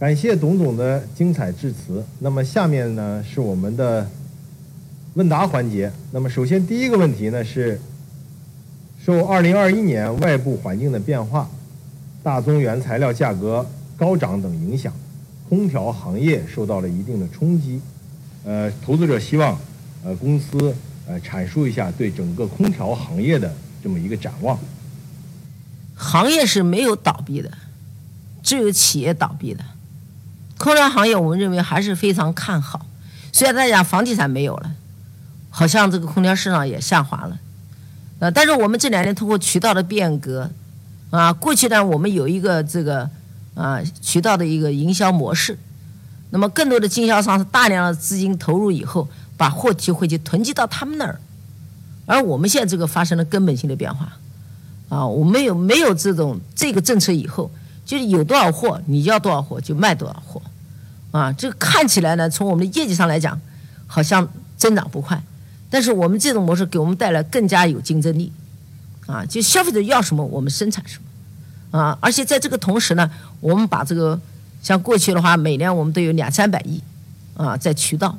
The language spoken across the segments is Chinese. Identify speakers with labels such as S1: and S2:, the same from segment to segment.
S1: 感谢董总的精彩致辞。那么下面呢是我们的问答环节。那么首先第一个问题呢是，受2021年外部环境的变化、大宗原材料价格高涨等影响，空调行业受到了一定的冲击。呃，投资者希望呃公司呃阐述一下对整个空调行业的这么一个展望。
S2: 行业是没有倒闭的，只有企业倒闭的。空调行业，我们认为还是非常看好。虽然大家房地产没有了，好像这个空调市场也下滑了，呃，但是我们这两年通过渠道的变革，啊，过去呢我们有一个这个啊渠道的一个营销模式，那么更多的经销商是大量的资金投入以后，把货提回去囤积到他们那儿，而我们现在这个发生了根本性的变化，啊，我们有没有这种这个政策以后，就是有多少货你要多少货就卖多少货。啊，这个看起来呢，从我们的业绩上来讲，好像增长不快，但是我们这种模式给我们带来更加有竞争力，啊，就消费者要什么我们生产什么，啊，而且在这个同时呢，我们把这个像过去的话，每年我们都有两三百亿，啊，在渠道，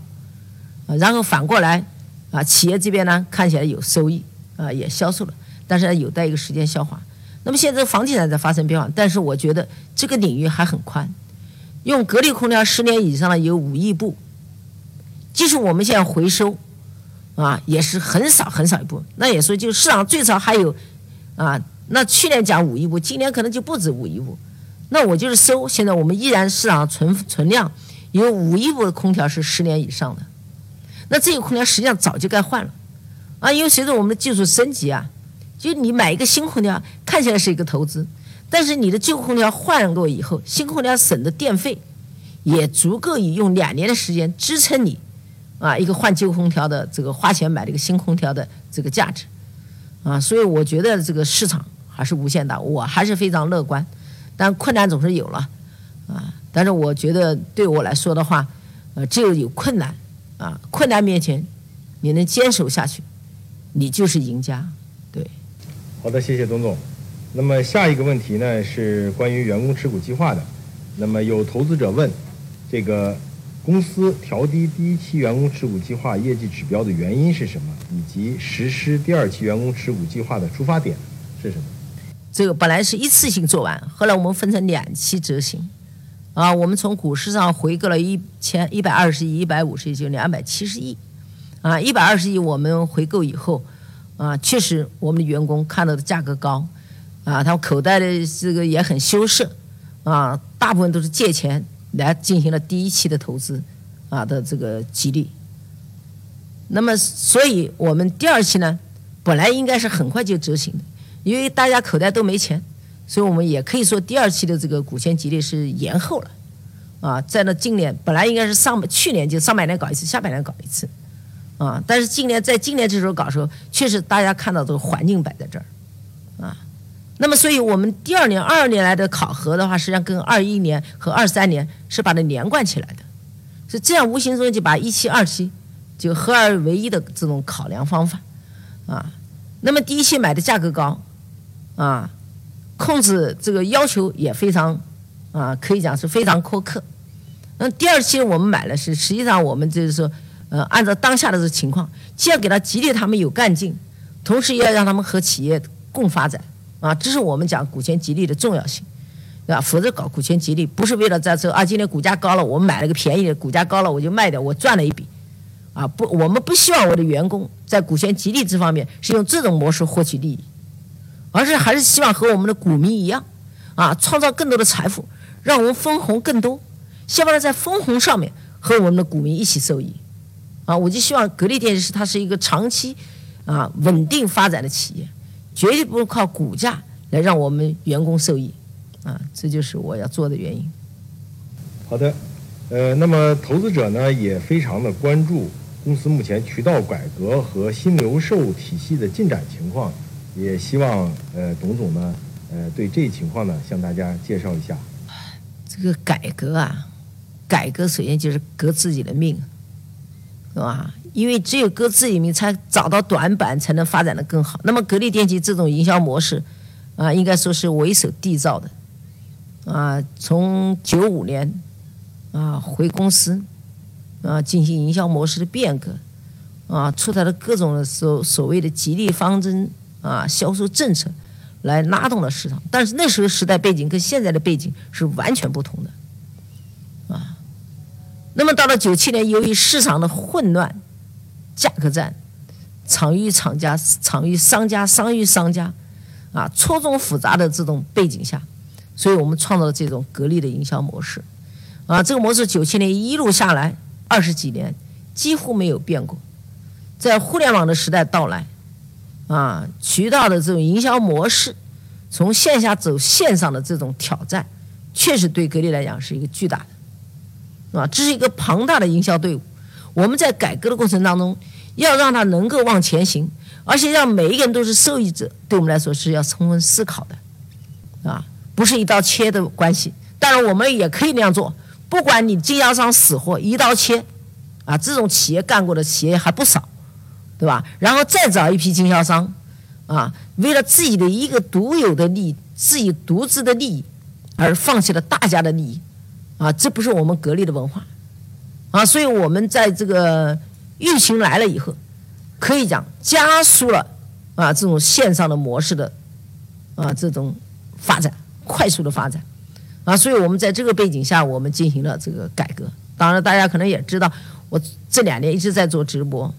S2: 啊，然后反过来，啊，企业这边呢看起来有收益，啊，也销售了，但是有待一个时间消化。那么现在房地产在发生变化，但是我觉得这个领域还很宽。用格力空调十年以上的有五亿部，即使我们现在回收，啊，也是很少很少一部。那也说，就市场最少还有，啊，那去年讲五亿部，今年可能就不止五亿部。那我就是收，现在我们依然市场存存量有五亿部的空调是十年以上的。那这个空调实际上早就该换了，啊，因为随着我们的技术升级啊，就你买一个新空调看起来是一个投资。但是你的旧空调换过以后，新空调省的电费也足够以用两年的时间支撑你啊一个换旧空调的这个花钱买了一个新空调的这个价值啊，所以我觉得这个市场还是无限大，我还是非常乐观。但困难总是有了啊，但是我觉得对我来说的话，呃，只有有困难啊，困难面前你能坚守下去，你就是赢家。对，
S1: 好的，谢谢董总。那么下一个问题呢是关于员工持股计划的。那么有投资者问，这个公司调低第一期员工持股计划业绩指标的原因是什么？以及实施第二期员工持股计划的出发点是什么？
S2: 这个本来是一次性做完，后来我们分成两期执行。啊，我们从股市上回购了一千一百二十亿、一百五十亿，就两百七十亿。啊，一百二十亿我们回购以后，啊，确实我们的员工看到的价格高。啊，他们口袋的这个也很羞涩，啊，大部分都是借钱来进行了第一期的投资，啊的这个激励。那么，所以我们第二期呢，本来应该是很快就执行的，因为大家口袋都没钱，所以我们也可以说第二期的这个股权激励是延后了，啊，在那今年本来应该是上去年就上半年搞一次，下半年搞一次，啊，但是今年在今年这时候搞的时候，确实大家看到这个环境摆在这儿，那么，所以我们第二年、二二年来的考核的话，实际上跟二一年和二三年是把它连贯起来的，是这样，无形中就把一期、二期就合二为一的这种考量方法，啊，那么第一期买的价格高，啊，控制这个要求也非常，啊，可以讲是非常苛刻。那第二期我们买了是，实际上我们就是说，呃，按照当下的这情况，既要给他激励他们有干劲，同时也要让他们和企业共发展。啊，这是我们讲股权激励的重要性，对吧？否则搞股权激励不是为了在这啊，今天股价高了，我买了个便宜的，股价高了我就卖掉，我赚了一笔，啊不，我们不希望我的员工在股权激励这方面是用这种模式获取利益，而是还是希望和我们的股民一样，啊，创造更多的财富，让我们分红更多，希望在分红上面和我们的股民一起受益，啊，我就希望格力电器它是一个长期啊稳定发展的企业。绝对不是靠股价来让我们员工受益，啊，这就是我要做的原因。
S1: 好的，呃，那么投资者呢也非常的关注公司目前渠道改革和新零售体系的进展情况，也希望呃董总呢呃对这一情况呢向大家介绍一下。
S2: 这个改革啊，改革首先就是革自己的命，是吧？因为只有各自己命，才找到短板，才能发展的更好。那么，格力电器这种营销模式，啊，应该说是为首缔造的，啊，从九五年啊回公司啊进行营销模式的变革啊，出台了各种的所所谓的激励方针啊销售政策，来拉动了市场。但是那时候时代背景跟现在的背景是完全不同的。啊那么到了九七年，由于市场的混乱、价格战、厂与厂家、厂与商家、商与商家，啊，错综复杂的这种背景下，所以我们创造了这种格力的营销模式，啊，这个模式九七年一路下来二十几年几乎没有变过，在互联网的时代到来，啊，渠道的这种营销模式从线下走线上的这种挑战，确实对格力来讲是一个巨大的。啊，这是一个庞大的营销队伍。我们在改革的过程当中，要让它能够往前行，而且让每一个人都是受益者，对我们来说是要充分思考的，啊，不是一刀切的关系。当然，我们也可以那样做，不管你经销商死活一刀切，啊，这种企业干过的企业还不少，对吧？然后再找一批经销商，啊，为了自己的一个独有的利益、自己独自的利益，而放弃了大家的利益。啊，这不是我们格力的文化，啊，所以我们在这个疫情来了以后，可以讲加速了啊这种线上的模式的啊这种发展，快速的发展，啊，所以我们在这个背景下，我们进行了这个改革。当然，大家可能也知道，我这两年一直在做直播，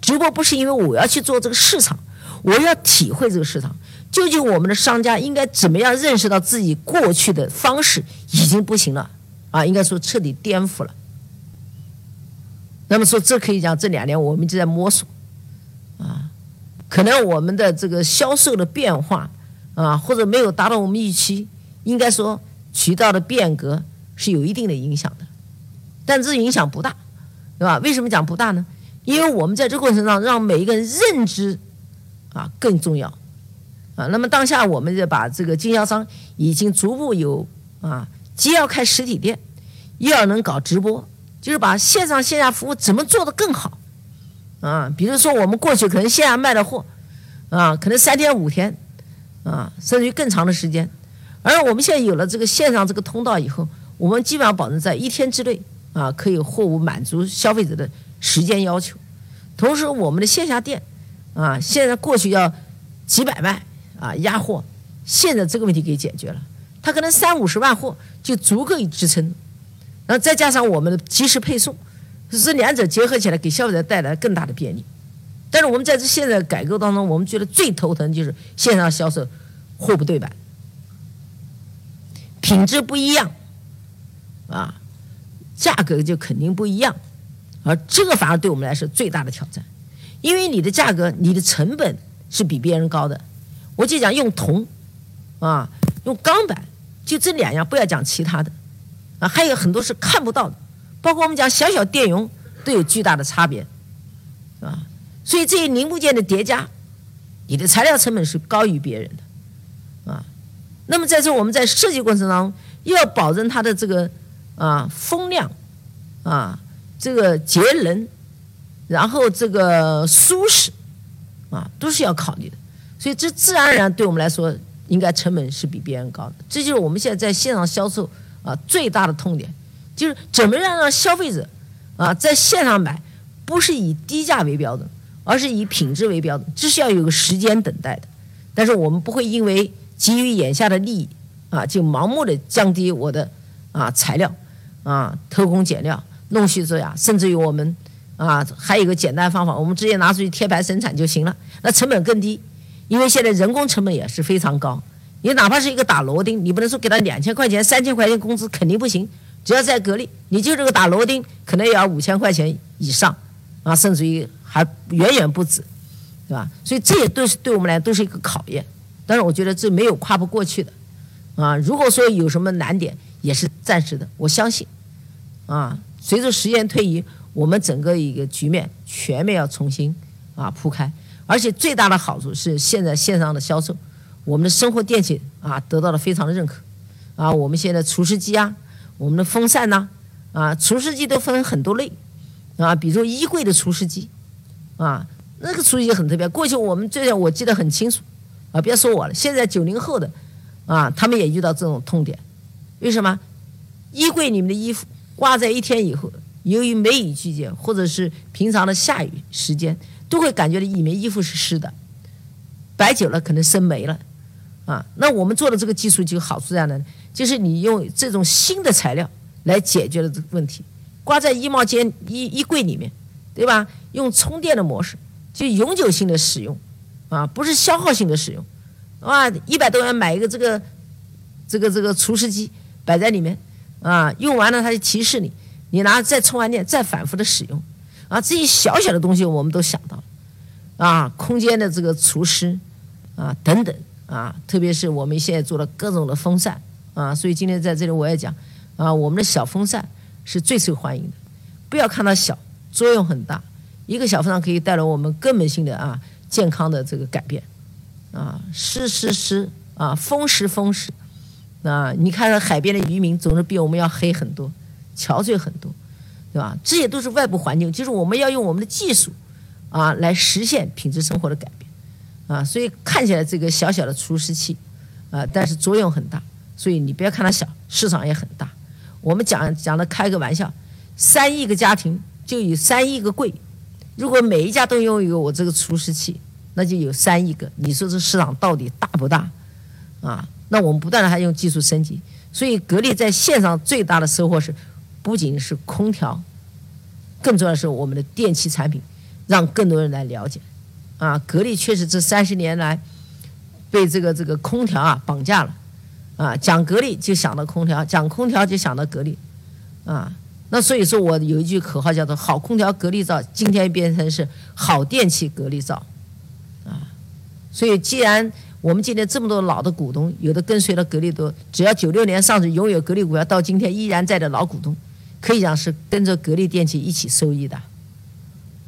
S2: 直播不是因为我要去做这个市场，我要体会这个市场。究竟我们的商家应该怎么样认识到自己过去的方式已经不行了？啊，应该说彻底颠覆了。那么说，这可以讲这两年我们就在摸索，啊，可能我们的这个销售的变化啊，或者没有达到我们预期，应该说渠道的变革是有一定的影响的，但这影响不大，对吧？为什么讲不大呢？因为我们在这过程中让每一个人认知啊更重要啊。那么当下我们就把这个经销商已经逐步有啊。既要开实体店，又要能搞直播，就是把线上线下服务怎么做得更好啊？比如说，我们过去可能线下卖的货啊，可能三天五天啊，甚至于更长的时间，而我们现在有了这个线上这个通道以后，我们基本上保证在一天之内啊，可以货物满足消费者的时间要求。同时，我们的线下店啊，现在过去要几百万啊压货，现在这个问题给解决了。它可能三五十万货就足够支撑，然后再加上我们的及时配送，这两者结合起来给消费者带来更大的便利。但是我们在这现在改革当中，我们觉得最头疼就是线上销售货不对版，品质不一样，啊，价格就肯定不一样，而这个反而对我们来说最大的挑战，因为你的价格、你的成本是比别人高的。我就讲用铜，啊，用钢板。就这两样，不要讲其他的，啊，还有很多是看不到的，包括我们讲小小电容都有巨大的差别，啊，所以这些零部件的叠加，你的材料成本是高于别人的，啊，那么在这我们在设计过程当中，又要保证它的这个啊风量，啊这个节能，然后这个舒适，啊都是要考虑的，所以这自然而然对我们来说。应该成本是比别人高的，这就是我们现在在线上销售啊最大的痛点，就是怎么样让消费者啊在线上买，不是以低价为标准，而是以品质为标准，这是要有个时间等待的。但是我们不会因为基于眼下的利益啊，就盲目的降低我的啊材料啊偷工减料弄虚作假，甚至于我们啊还有一个简单方法，我们直接拿出去贴牌生产就行了，那成本更低。因为现在人工成本也是非常高，你哪怕是一个打螺钉，你不能说给他两千块钱、三千块钱工资肯定不行。只要在格力，你就这个打螺钉，可能也要五千块钱以上，啊，甚至于还远远不止，对吧？所以这也都是对我们来都是一个考验。但是我觉得这没有跨不过去的，啊，如果说有什么难点，也是暂时的。我相信，啊，随着时间推移，我们整个一个局面全面要重新啊铺开。而且最大的好处是，现在线上的销售，我们的生活电器啊得到了非常的认可，啊，我们现在除湿机啊，我们的风扇呐，啊，除湿机都分很多类，啊，比如衣柜的除湿机，啊，那个除湿机很特别。过去我们最我记得很清楚，啊，别说我了，现在九零后的，啊，他们也遇到这种痛点，为什么？衣柜里面的衣服挂在一天以后，由于梅雨季节或者是平常的下雨时间，都会感觉到里面衣服是湿的，摆久了可能生霉了，啊，那我们做的这个技术就好处在哪呢？就是你用这种新的材料来解决了这个问题，挂在衣帽间衣衣柜里面，对吧？用充电的模式，就永久性的使用，啊，不是消耗性的使用，啊，一百多元买一个这个这个这个除湿机摆在里面。啊，用完了它就提示你，你拿再充完电再反复的使用，啊，这些小小的东西我们都想到了，啊，空间的这个除湿，啊等等，啊，特别是我们现在做了各种的风扇，啊，所以今天在这里我也讲，啊，我们的小风扇是最受欢迎的，不要看它小，作用很大，一个小风扇可以带来我们根本性的啊健康的这个改变，啊，湿湿湿，啊，风湿风湿。啊，你看海边的渔民总是比我们要黑很多，憔悴很多，对吧？这些都是外部环境，就是我们要用我们的技术，啊，来实现品质生活的改变，啊，所以看起来这个小小的除湿器，啊，但是作用很大，所以你不要看它小，市场也很大。我们讲讲的开个玩笑，三亿个家庭就有三亿个柜，如果每一家都拥有我这个除湿器，那就有三亿个。你说这市场到底大不大？啊？那我们不断的还用技术升级，所以格力在线上最大的收获是，不仅是空调，更重要的是我们的电器产品，让更多人来了解。啊，格力确实这三十年来，被这个这个空调啊绑架了。啊，讲格力就想到空调，讲空调就想到格力。啊，那所以说我有一句口号叫做“好空调格力造”，今天变成是“好电器格力造”。啊，所以既然我们今天这么多老的股东，有的跟随了格力多，只要九六年上市拥有格力股票到今天依然在的老股东，可以讲是跟着格力电器一起受益的。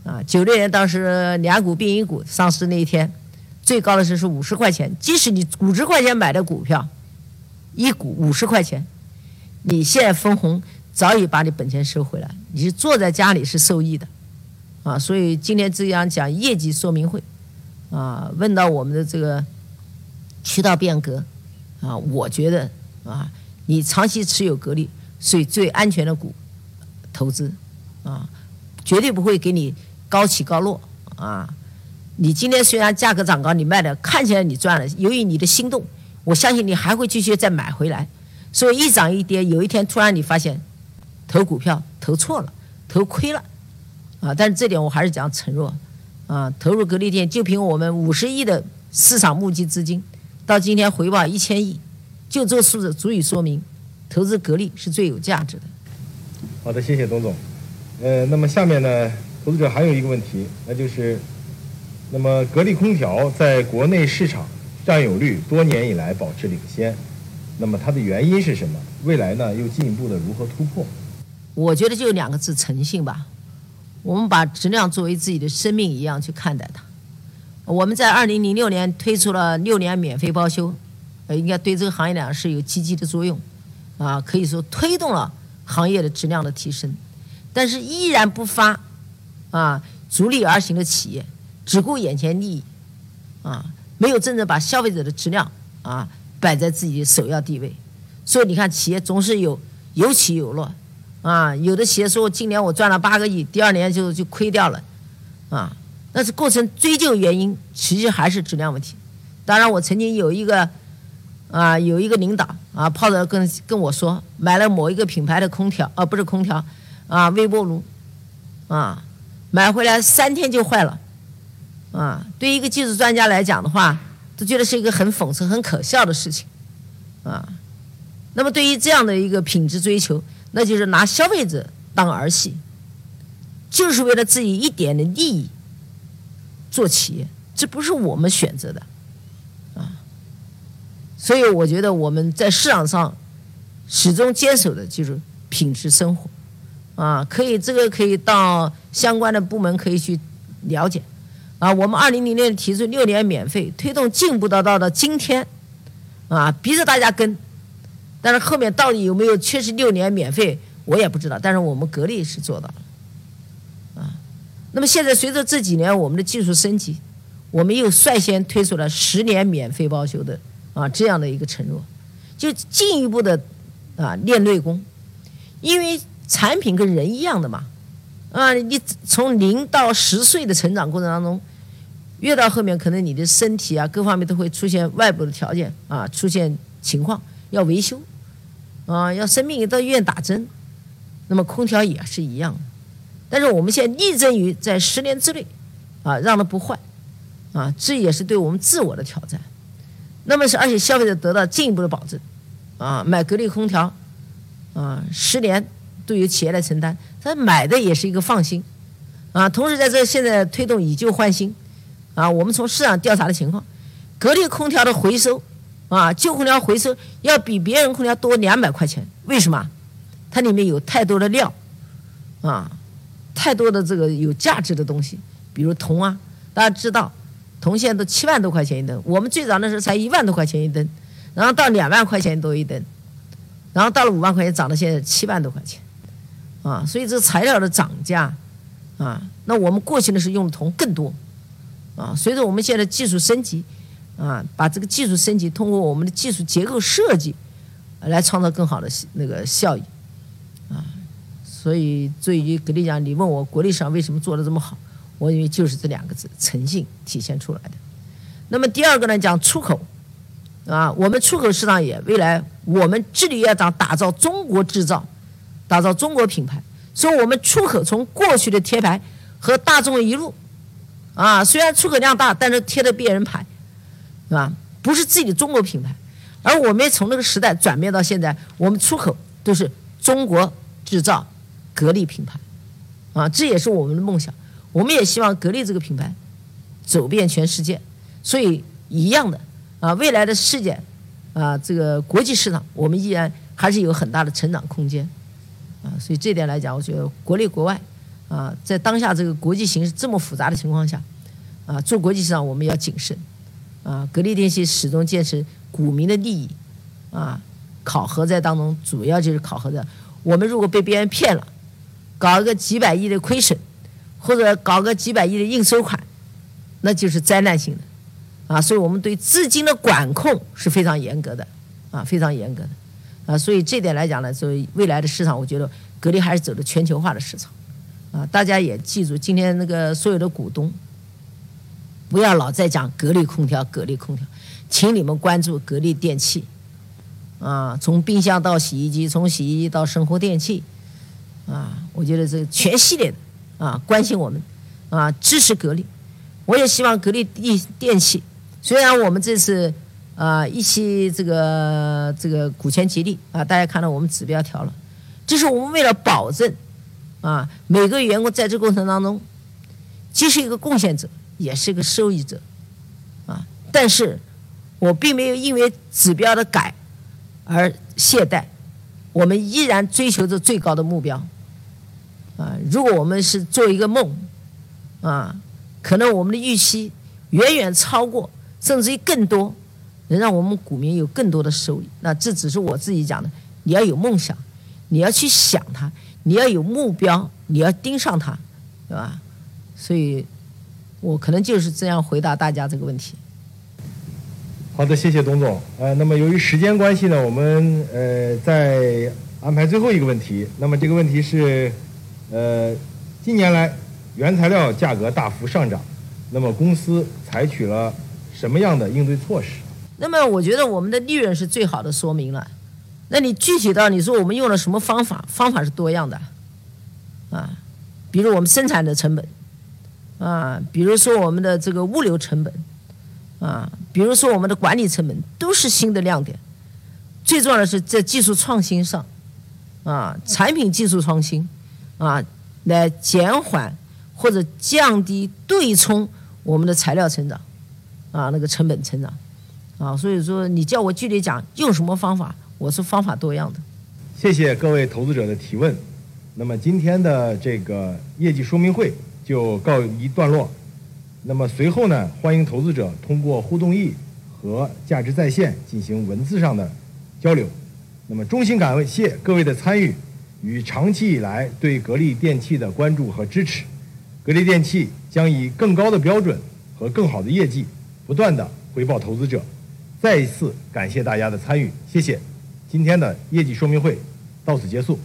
S2: 啊，九六年当时两股并一股上市那一天，最高的时候是五十块钱，即使你五十块钱买的股票，一股五十块钱，你现在分红早已把你本钱收回来，你是坐在家里是受益的。啊，所以今天这样讲业绩说明会，啊，问到我们的这个。渠道变革，啊，我觉得啊，你长期持有格力是最安全的股投资，啊，绝对不会给你高起高落，啊，你今天虽然价格涨高，你卖的看起来你赚了，由于你的心动，我相信你还会继续再买回来，所以一涨一跌，有一天突然你发现投股票投错了，投亏了，啊，但是这点我还是讲承诺，啊，投入格力电就凭我们五十亿的市场募集资金。到今天回报一千亿，就这数字足以说明，投资格力是最有价值的。
S1: 好的，谢谢董总。呃，那么下面呢，投资者还有一个问题，那就是，那么格力空调在国内市场占有率多年以来保持领先，那么它的原因是什么？未来呢，又进一步的如何突破？
S2: 我觉得就两个字：诚信吧。我们把质量作为自己的生命一样去看待它。我们在二零零六年推出了六年免费包修，应该对这个行业呢是有积极的作用，啊，可以说推动了行业的质量的提升。但是依然不发，啊，逐利而行的企业，只顾眼前利益，啊，没有真正把消费者的质量啊摆在自己的首要地位。所以你看，企业总是有有起有落，啊，有的企业说今年我赚了八个亿，第二年就就亏掉了，啊。但是过程追究原因，其实还是质量问题。当然，我曾经有一个啊，有一个领导啊，泡着跟跟我说，买了某一个品牌的空调，啊，不是空调，啊，微波炉，啊，买回来三天就坏了，啊，对于一个技术专家来讲的话，都觉得是一个很讽刺、很可笑的事情，啊。那么对于这样的一个品质追求，那就是拿消费者当儿戏，就是为了自己一点的利益。做企业，这不是我们选择的，啊，所以我觉得我们在市场上始终坚守的就是品质生活，啊，可以这个可以到相关的部门可以去了解，啊，我们二零零六年提出六年免费推动进步到到的今天，啊，逼着大家跟，但是后面到底有没有确实六年免费，我也不知道，但是我们格力是做到了。啊。那么现在随着这几年我们的技术升级，我们又率先推出了十年免费包修的啊这样的一个承诺，就进一步的啊练内功，因为产品跟人一样的嘛，啊，你从零到十岁的成长过程当中，越到后面可能你的身体啊各方面都会出现外部的条件啊出现情况要维修，啊，要生病到医院打针，那么空调也是一样，但是我们现在力争于在十年之内，啊，让它不坏，啊，这也是对我们自我的挑战。那么是而且消费者得到进一步的保证，啊，买格力空调，啊，十年。都由企业来承担，他买的也是一个放心，啊，同时在这现在推动以旧换新，啊，我们从市场调查的情况，格力空调的回收，啊，旧空调回收要比别人空调多两百块钱，为什么？它里面有太多的料，啊，太多的这个有价值的东西，比如铜啊，大家知道，铜现在都七万多块钱一吨，我们最早的时候才一万多块钱一吨，然后到两万块钱多一吨，然后到了五万块钱，涨到现在七万多块钱。啊，所以这材料的涨价，啊，那我们过去呢是用铜更多，啊，随着我们现在技术升级，啊，把这个技术升级，通过我们的技术结构设计，来创造更好的那个效益，啊，所以对于格力讲，你问我国力上为什么做的这么好，我认为就是这两个字诚信体现出来的。那么第二个呢，讲出口，啊，我们出口市场也未来我们致力要打打造中国制造。打造中国品牌，所以我们出口从过去的贴牌和大众一路，啊，虽然出口量大，但是贴的别人牌，是吧？不是自己的中国品牌，而我们也从那个时代转变到现在，我们出口都是中国制造、格力品牌，啊，这也是我们的梦想。我们也希望格力这个品牌走遍全世界。所以一样的啊，未来的世界啊，这个国际市场，我们依然还是有很大的成长空间。啊，所以这点来讲，我觉得国内国外，啊，在当下这个国际形势这么复杂的情况下，啊，做国际市场我们要谨慎，啊，格力电器始终坚持股民的利益，啊，考核在当中主要就是考核的，我们如果被别人骗了，搞一个几百亿的亏损，或者搞个几百亿的应收款，那就是灾难性的，啊，所以我们对资金的管控是非常严格的，啊，非常严格的。啊，所以这点来讲呢，作为未来的市场，我觉得格力还是走的全球化的市场，啊，大家也记住，今天那个所有的股东，不要老在讲格力空调，格力空调，请你们关注格力电器，啊，从冰箱到洗衣机，从洗衣机到生活电器，啊，我觉得这全系列的，啊，关心我们，啊，支持格力，我也希望格力电电器，虽然我们这次。啊，一期这个这个股权激励啊，大家看到我们指标调了，这是我们为了保证啊每个员工在这过程当中既是一个贡献者，也是一个受益者啊。但是我并没有因为指标的改而懈怠，我们依然追求着最高的目标啊。如果我们是做一个梦啊，可能我们的预期远远超过，甚至于更多。能让我们股民有更多的收益，那这只是我自己讲的。你要有梦想，你要去想它，你要有目标，你要盯上它，对吧？所以，我可能就是这样回答大家这个问题。
S1: 好的，谢谢董总。呃，那么由于时间关系呢，我们呃再安排最后一个问题。那么这个问题是，呃，近年来原材料价格大幅上涨，那么公司采取了什么样的应对措施？
S2: 那么我觉得我们的利润是最好的说明了。那你具体到你说我们用了什么方法？方法是多样的，啊，比如我们生产的成本，啊，比如说我们的这个物流成本，啊，比如说我们的管理成本，都是新的亮点。最重要的是在技术创新上，啊，产品技术创新，啊，来减缓或者降低对冲我们的材料成长，啊，那个成本成长。啊，所以说你叫我具体讲用什么方法，我是方法多样的。
S1: 谢谢各位投资者的提问。那么今天的这个业绩说明会就告一段落。那么随后呢，欢迎投资者通过互动易和价值在线进行文字上的交流。那么衷心感谢各位的参与与长期以来对格力电器的关注和支持。格力电器将以更高的标准和更好的业绩，不断的回报投资者。再一次感谢大家的参与，谢谢。今天的业绩说明会到此结束。